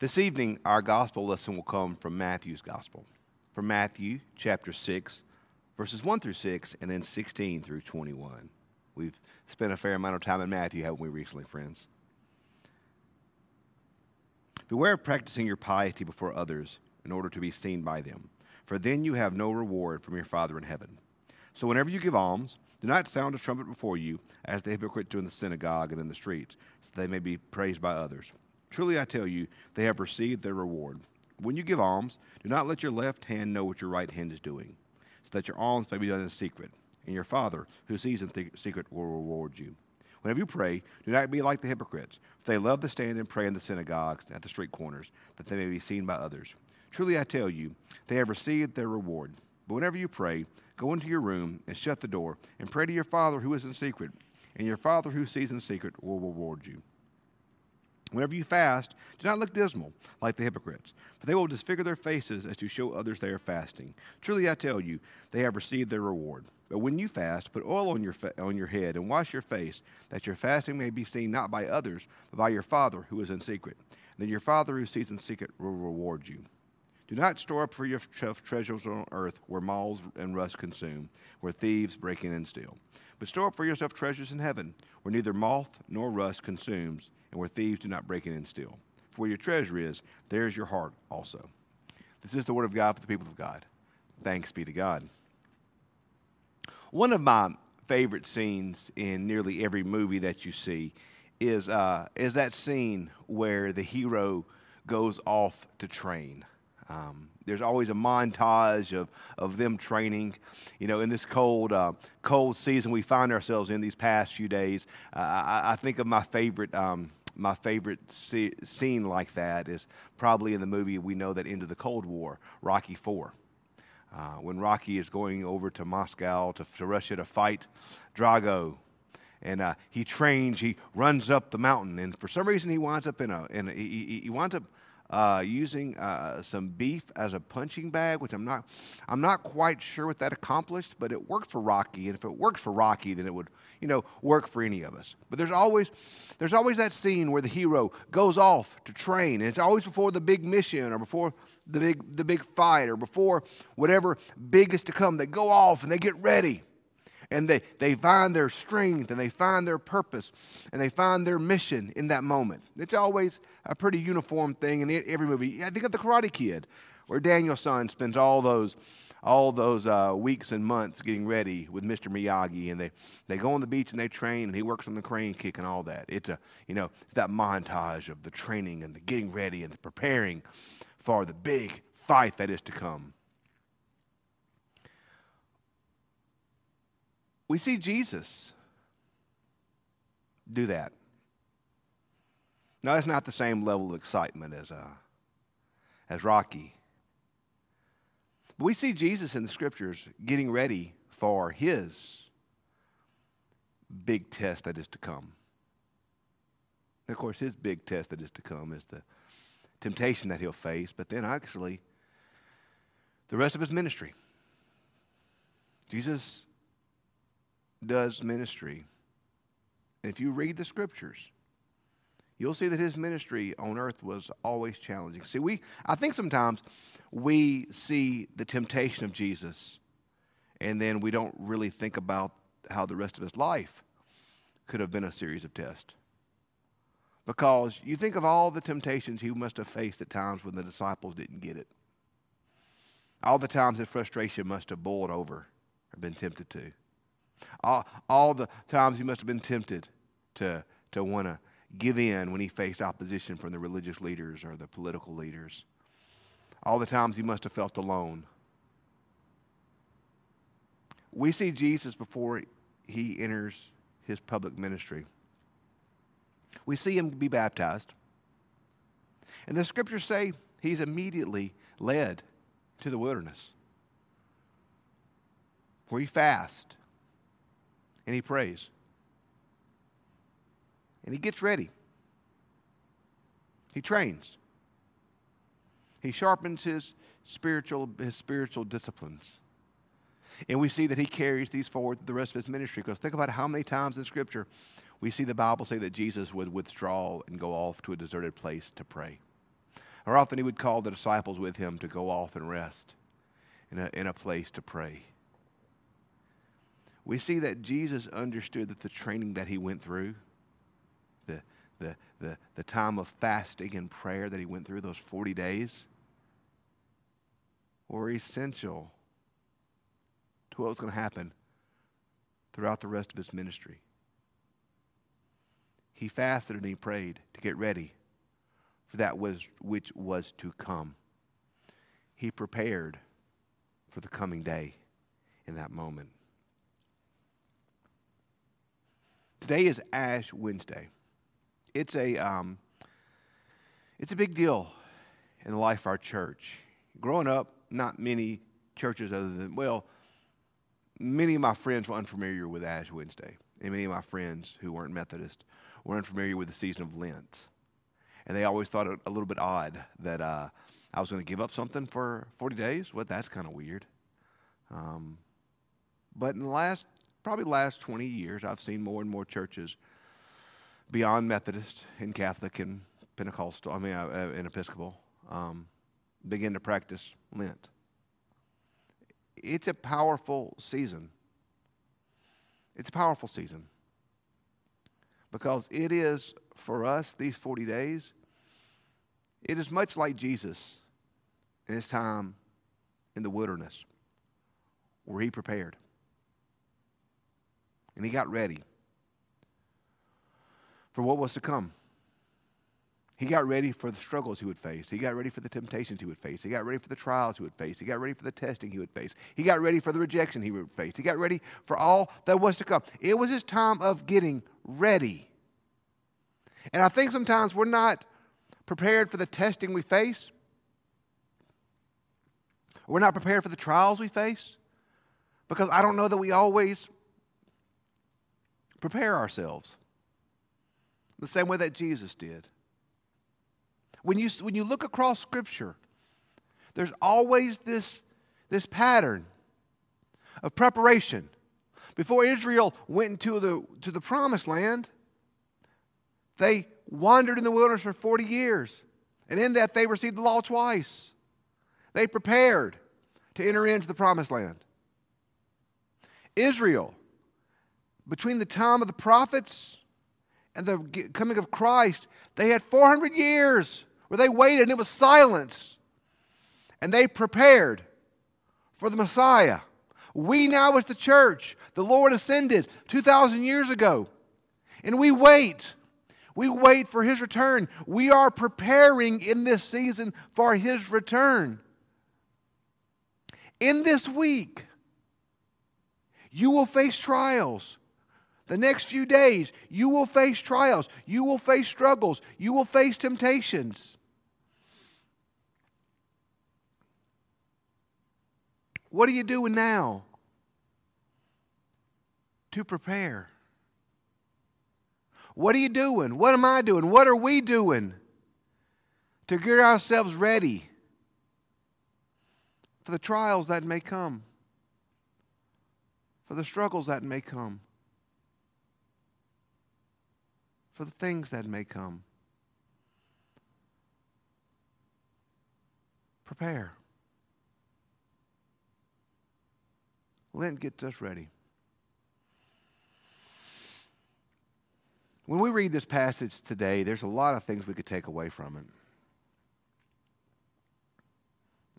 This evening, our gospel lesson will come from Matthew's gospel, from Matthew chapter 6, verses 1 through 6, and then 16 through 21. We've spent a fair amount of time in Matthew, haven't we, recently, friends? Beware of practicing your piety before others in order to be seen by them, for then you have no reward from your Father in heaven. So whenever you give alms, do not sound a trumpet before you, as the hypocrites do in the synagogue and in the streets, so they may be praised by others. Truly I tell you, they have received their reward. When you give alms, do not let your left hand know what your right hand is doing, so that your alms may be done in secret, and your Father, who sees in th- secret, will reward you. Whenever you pray, do not be like the hypocrites, for they love to stand and pray in the synagogues and at the street corners, that they may be seen by others. Truly I tell you, they have received their reward. But whenever you pray, go into your room and shut the door, and pray to your Father who is in secret, and your Father who sees in secret will reward you. Whenever you fast, do not look dismal like the hypocrites, for they will disfigure their faces as to show others they are fasting. Truly I tell you, they have received their reward. But when you fast, put oil on your, fa- on your head and wash your face, that your fasting may be seen not by others, but by your Father who is in secret. And then your Father who sees in secret will reward you. Do not store up for yourself treasures on earth where moths and rust consume, where thieves break in and steal. But store up for yourself treasures in heaven, where neither moth nor rust consumes and where thieves do not break in and steal. For where your treasure is, there is your heart also. This is the word of God for the people of God. Thanks be to God. One of my favorite scenes in nearly every movie that you see is, uh, is that scene where the hero goes off to train. Um, there's always a montage of, of them training. You know, in this cold, uh, cold season we find ourselves in these past few days, uh, I, I, think of my favorite um, my favorite see, scene like that is probably in the movie we know that Into the Cold War, Rocky Four. Uh, when Rocky is going over to Moscow to, to Russia to fight Drago, and uh, he trains, he runs up the mountain, and for some reason he winds up in a, in a he, he winds up uh, using uh, some beef as a punching bag, which I'm not, I'm not quite sure what that accomplished, but it worked for Rocky. And if it works for Rocky, then it would, you know, work for any of us. But there's always, there's always that scene where the hero goes off to train, and it's always before the big mission or before the big, the big fight or before whatever big is to come. They go off and they get ready and they, they find their strength and they find their purpose and they find their mission in that moment. It's always a pretty uniform thing in every movie. I think of The Karate Kid, where Daniel-san spends all those all those uh, weeks and months getting ready with Mr. Miyagi, and they, they go on the beach and they train, and he works on the crane kick and all that. It's a you know it's that montage of the training and the getting ready and the preparing for the big fight that is to come. We see Jesus do that. Now, that's not the same level of excitement as, uh, as Rocky. But we see Jesus in the scriptures getting ready for his big test that is to come. And of course, his big test that is to come is the temptation that he'll face, but then actually, the rest of his ministry. Jesus does ministry. If you read the scriptures, you'll see that his ministry on earth was always challenging. See, we I think sometimes we see the temptation of Jesus and then we don't really think about how the rest of his life could have been a series of tests. Because you think of all the temptations he must have faced at times when the disciples didn't get it. All the times his frustration must have boiled over or been tempted to. All, all the times he must have been tempted to, to want to give in when he faced opposition from the religious leaders or the political leaders. All the times he must have felt alone. We see Jesus before he enters his public ministry. We see him be baptized. And the scriptures say he's immediately led to the wilderness where he fasts and he prays. And he gets ready. He trains. He sharpens his spiritual, his spiritual disciplines. And we see that he carries these forward the rest of his ministry. Because think about how many times in Scripture we see the Bible say that Jesus would withdraw and go off to a deserted place to pray. or often he would call the disciples with him to go off and rest in a, in a place to pray. We see that Jesus understood that the training that he went through, the, the, the, the time of fasting and prayer that he went through, those 40 days, were essential to what was going to happen throughout the rest of his ministry. He fasted and he prayed to get ready for that was, which was to come. He prepared for the coming day in that moment. Today is Ash Wednesday. It's a, um, it's a big deal in the life of our church. Growing up, not many churches other than, well, many of my friends were unfamiliar with Ash Wednesday. And many of my friends who weren't Methodist were unfamiliar with the season of Lent. And they always thought it a little bit odd that uh, I was going to give up something for 40 days. Well, that's kind of weird. Um, but in the last, probably last 20 years, I've seen more and more churches beyond Methodist and Catholic and Pentecostal, I mean, uh, uh, and Episcopal, um, begin to practice Lent. It's a powerful season. It's a powerful season because it is for us these 40 days it is much like jesus in his time in the wilderness where he prepared and he got ready for what was to come he got ready for the struggles he would face. He got ready for the temptations he would face. He got ready for the trials he would face. He got ready for the testing he would face. He got ready for the rejection he would face. He got ready for all that was to come. It was his time of getting ready. And I think sometimes we're not prepared for the testing we face. We're not prepared for the trials we face because I don't know that we always prepare ourselves the same way that Jesus did. When you, when you look across Scripture, there's always this, this pattern of preparation. Before Israel went into the, to the promised land, they wandered in the wilderness for 40 years. And in that, they received the law twice. They prepared to enter into the promised land. Israel, between the time of the prophets and the coming of Christ, they had 400 years where they waited and it was silence. And they prepared for the Messiah. We now, as the church, the Lord ascended 2,000 years ago, and we wait. We wait for His return. We are preparing in this season for His return. In this week, you will face trials. The next few days, you will face trials. You will face struggles. You will face temptations. What are you doing now to prepare? What are you doing? What am I doing? What are we doing to get ourselves ready for the trials that may come, for the struggles that may come, for the things that may come? Prepare. Lent gets us ready. When we read this passage today, there's a lot of things we could take away from it.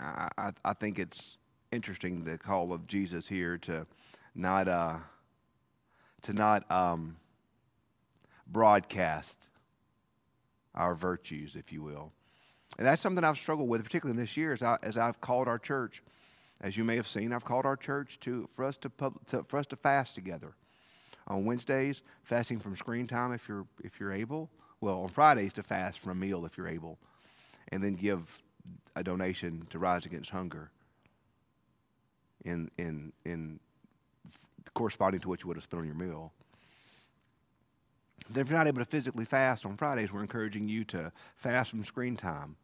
I, I, I think it's interesting the call of Jesus here to not uh, to not um, broadcast our virtues, if you will. And that's something I've struggled with, particularly in this year, as, I, as I've called our church as you may have seen, I've called our church to, for, us to, pub, to, for us to fast together. On Wednesdays, fasting from screen time if you're, if you're able. Well, on Fridays, to fast from a meal if you're able. And then give a donation to Rise Against Hunger in, in, in corresponding to what you would have spent on your meal. Then, if you're not able to physically fast on Fridays, we're encouraging you to fast from screen time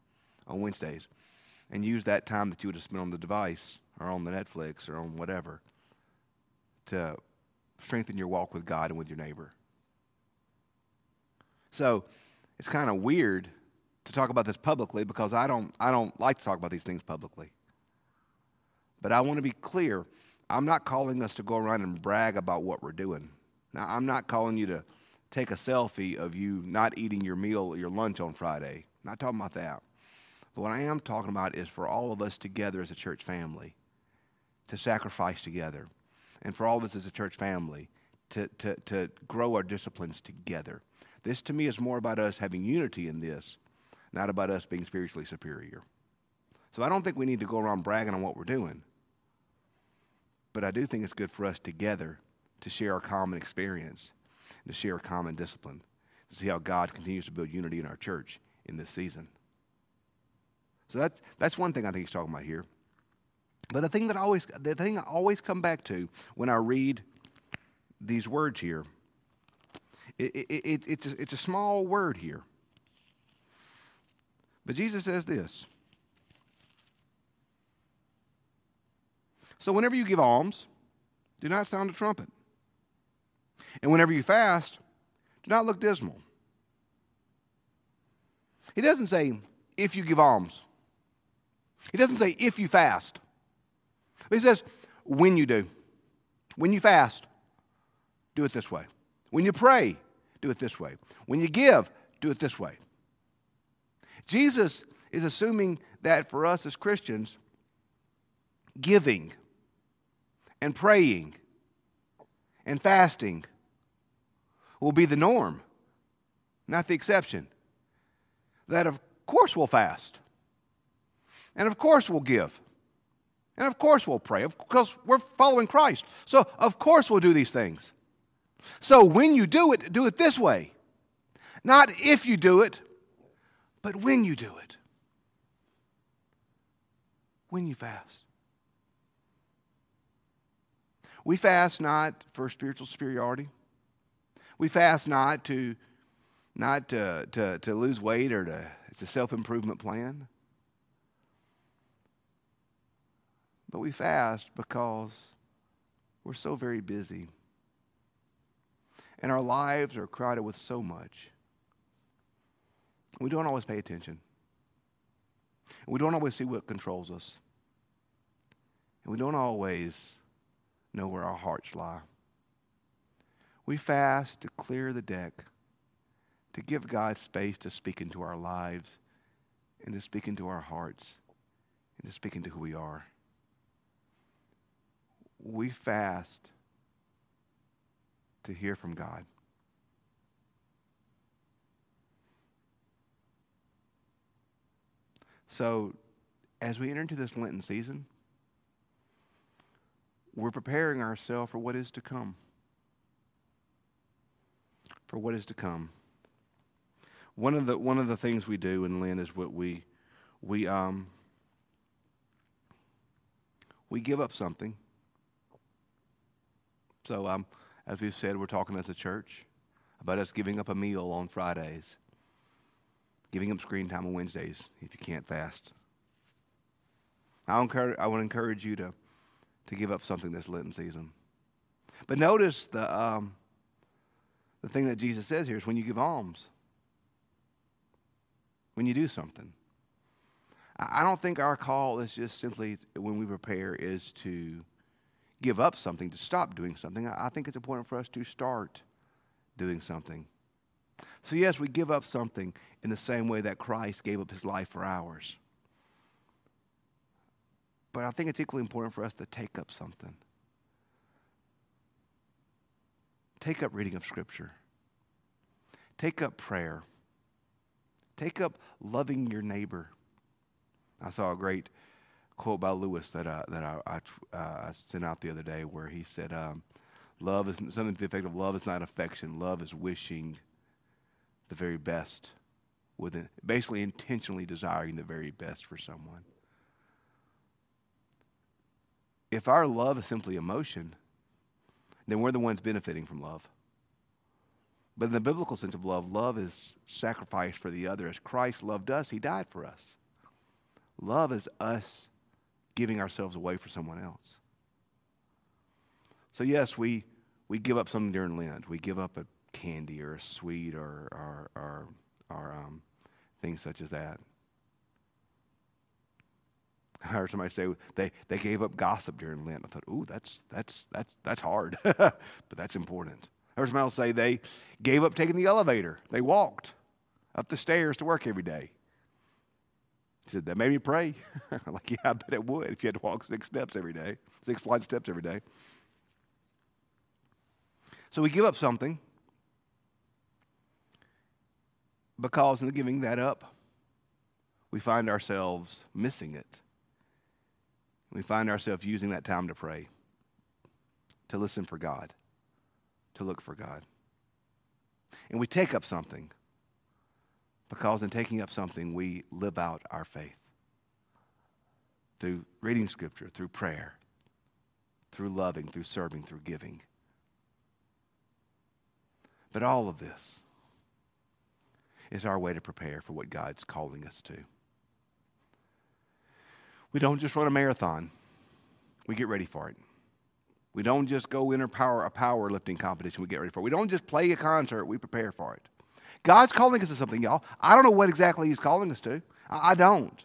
on Wednesdays and use that time that you would have spent on the device or on the Netflix or on whatever to strengthen your walk with God and with your neighbor. So it's kind of weird to talk about this publicly because I don't, I don't like to talk about these things publicly. But I want to be clear I'm not calling us to go around and brag about what we're doing. Now, I'm not calling you to take a selfie of you not eating your meal or your lunch on Friday. Not talking about that. But what I am talking about is for all of us together as a church family to sacrifice together, and for all of us as a church family to, to, to grow our disciplines together. This to me is more about us having unity in this, not about us being spiritually superior. So I don't think we need to go around bragging on what we're doing. But I do think it's good for us together to share our common experience, to share common discipline, to see how God continues to build unity in our church in this season. So that's, that's one thing I think he's talking about here. But the thing that I always, the thing I always come back to when I read these words here, it, it, it, it's, a, it's a small word here. But Jesus says this. So whenever you give alms, do not sound a trumpet. And whenever you fast, do not look dismal. He doesn't say if you give alms. He doesn't say if you fast. But he says when you do. When you fast, do it this way. When you pray, do it this way. When you give, do it this way. Jesus is assuming that for us as Christians, giving and praying and fasting will be the norm, not the exception. That of course we'll fast, and of course we'll give, and of course we'll pray, because we're following Christ. So, of course, we'll do these things. So, when you do it, do it this way. Not if you do it, but when you do it. When you fast. We fast not for spiritual superiority. We fast not to not to, to, to lose weight or to it's a self-improvement plan. But we fast because we're so very busy. And our lives are crowded with so much. We don't always pay attention. We don't always see what controls us. And we don't always know where our hearts lie. We fast to clear the deck, to give God space to speak into our lives and to speak into our hearts and to speak into who we are. We fast to hear from God. So, as we enter into this Lenten season, we're preparing ourselves for what is to come. For what is to come. One of the one of the things we do in Lent is what we we um we give up something. So um, as we've said, we're talking as a church about us giving up a meal on Fridays, giving up screen time on Wednesdays if you can't fast. I, encourage, I would encourage you to, to give up something this Lenten season. But notice the, um, the thing that Jesus says here is when you give alms, when you do something. I don't think our call is just simply when we prepare is to give up something, to stop doing something. I think it's important for us to start doing something. So, yes, we give up something in the same way that Christ gave up his life for ours. But I think it's equally important for us to take up something. Take up reading of Scripture. Take up prayer. Take up loving your neighbor. I saw a great quote by Lewis that I, that I, I, uh, sent out the other day where he said, um, Love is something to the effect of love is not affection, love is wishing the very best, with basically intentionally desiring the very best for someone. If our love is simply emotion, then we're the ones benefiting from love. But in the biblical sense of love, love is sacrifice for the other. As Christ loved us, he died for us. Love is us giving ourselves away for someone else. So, yes, we, we give up something during Lent. We give up a candy or a sweet or, or, or, or um, things such as that. I heard somebody say they, they gave up gossip during Lent. I thought, ooh, that's, that's, that's, that's hard, but that's important. I heard somebody else say they gave up taking the elevator. They walked up the stairs to work every day. He said, that made me pray. Like, yeah, I bet it would if you had to walk six steps every day, six flight steps every day. So we give up something because in giving that up, we find ourselves missing it. We find ourselves using that time to pray, to listen for God, to look for God. And we take up something because in taking up something, we live out our faith through reading Scripture, through prayer, through loving, through serving, through giving. But all of this is our way to prepare for what God's calling us to. We don't just run a marathon, we get ready for it. We don't just go enter power, a powerlifting competition, we get ready for it. We don't just play a concert, we prepare for it. God's calling us to something, y'all. I don't know what exactly He's calling us to. I, I don't.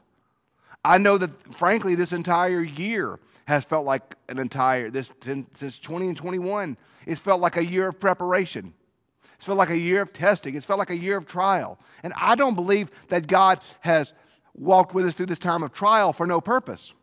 I know that, frankly, this entire year has felt like an entire, this since, since 20 and 21, it's felt like a year of preparation. It's felt like a year of testing. It's felt like a year of trial. And I don't believe that God has walked with us through this time of trial for no purpose.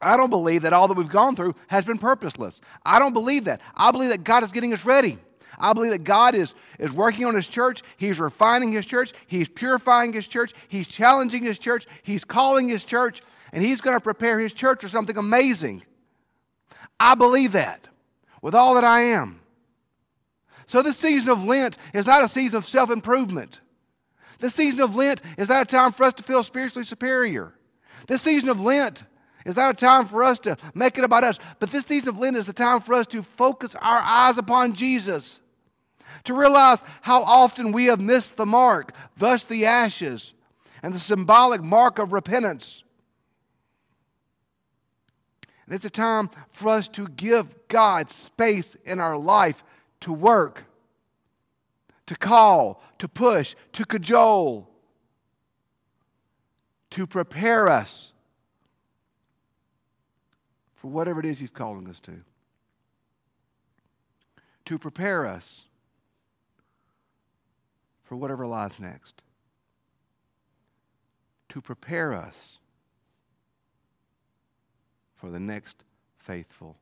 I don't believe that all that we've gone through has been purposeless. I don't believe that. I believe that God is getting us ready. I believe that God is, is working on His church. He's refining His church. He's purifying His church. He's challenging His church. He's calling His church. And He's going to prepare His church for something amazing. I believe that with all that I am. So, this season of Lent is not a season of self improvement. This season of Lent is not a time for us to feel spiritually superior. This season of Lent is not a time for us to make it about us. But this season of Lent is a time for us to focus our eyes upon Jesus, to realize how often we have missed the mark, thus the ashes, and the symbolic mark of repentance. And it's a time for us to give God space in our life to work, to call, to push, to cajole, to prepare us for whatever it is He's calling us to. To prepare us for whatever lies next. To prepare us for the next faithful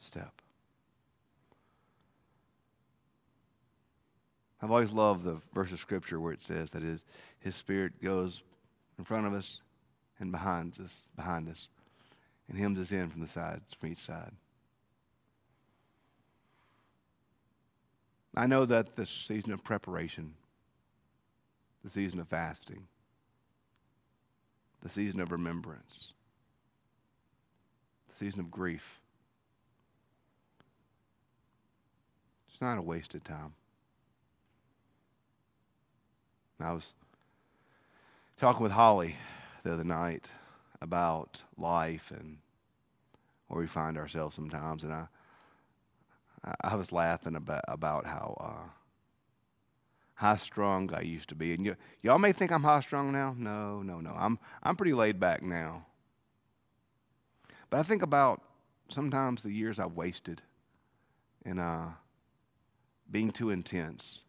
step. I've always loved the verse of Scripture where it says that his, his Spirit goes in front of us and behind us, behind us, and hems us in from the sides, from each side. I know that this season of preparation, the season of fasting, the season of remembrance, the season of grief, it's not a wasted time. I was talking with Holly the other night about life and where we find ourselves sometimes, and I I was laughing about about how uh, high strung I used to be, and you, y'all may think I'm high strung now. No, no, no. I'm I'm pretty laid back now. But I think about sometimes the years I've wasted in uh, being too intense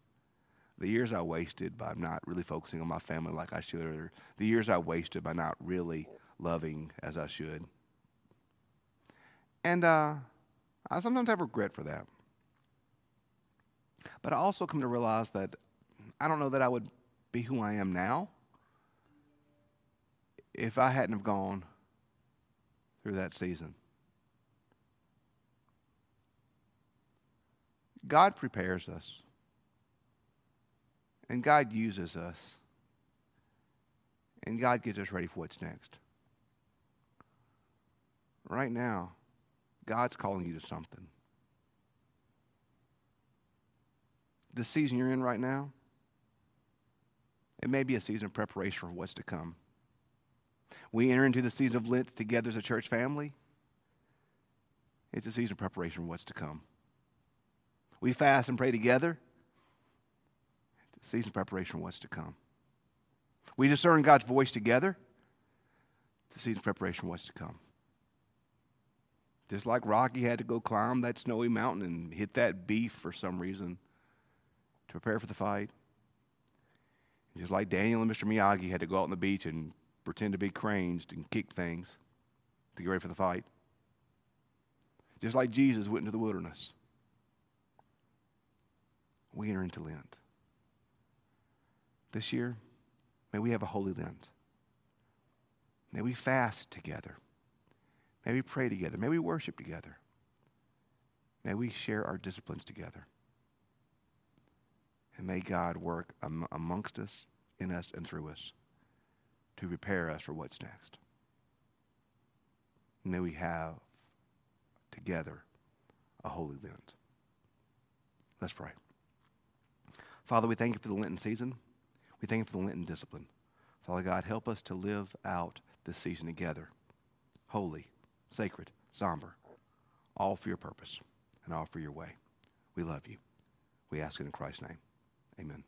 the years I wasted by not really focusing on my family like I should, or the years I wasted by not really loving as I should. And uh, I sometimes have regret for that. But I also come to realize that I don't know that I would be who I am now if I hadn't have gone through that season. God prepares us. And God uses us. And God gets us ready for what's next. Right now, God's calling you to something. The season you're in right now, it may be a season of preparation for what's to come. We enter into the season of Lent together as a church family. It's a season of preparation for what's to come. We fast and pray together season preparation what's to come. We discern God's voice together to season the preparation what's to come. Just like Rocky had to go climb that snowy mountain and hit that beef for some reason to prepare for the fight. Just like Daniel and Mr. Miyagi had to go out on the beach and pretend to be cranes and kick things to get ready for the fight. Just like Jesus went into the wilderness. We enter into Lent. This year, may we have a holy Lent. May we fast together. May we pray together. May we worship together. May we share our disciplines together. And may God work am- amongst us, in us, and through us to prepare us for what's next. May we have together a holy Lent. Let's pray. Father, we thank you for the Lenten season. We thank you for the Lenten discipline. Father God, help us to live out this season together, holy, sacred, somber, all for your purpose and all for your way. We love you. We ask it in Christ's name. Amen.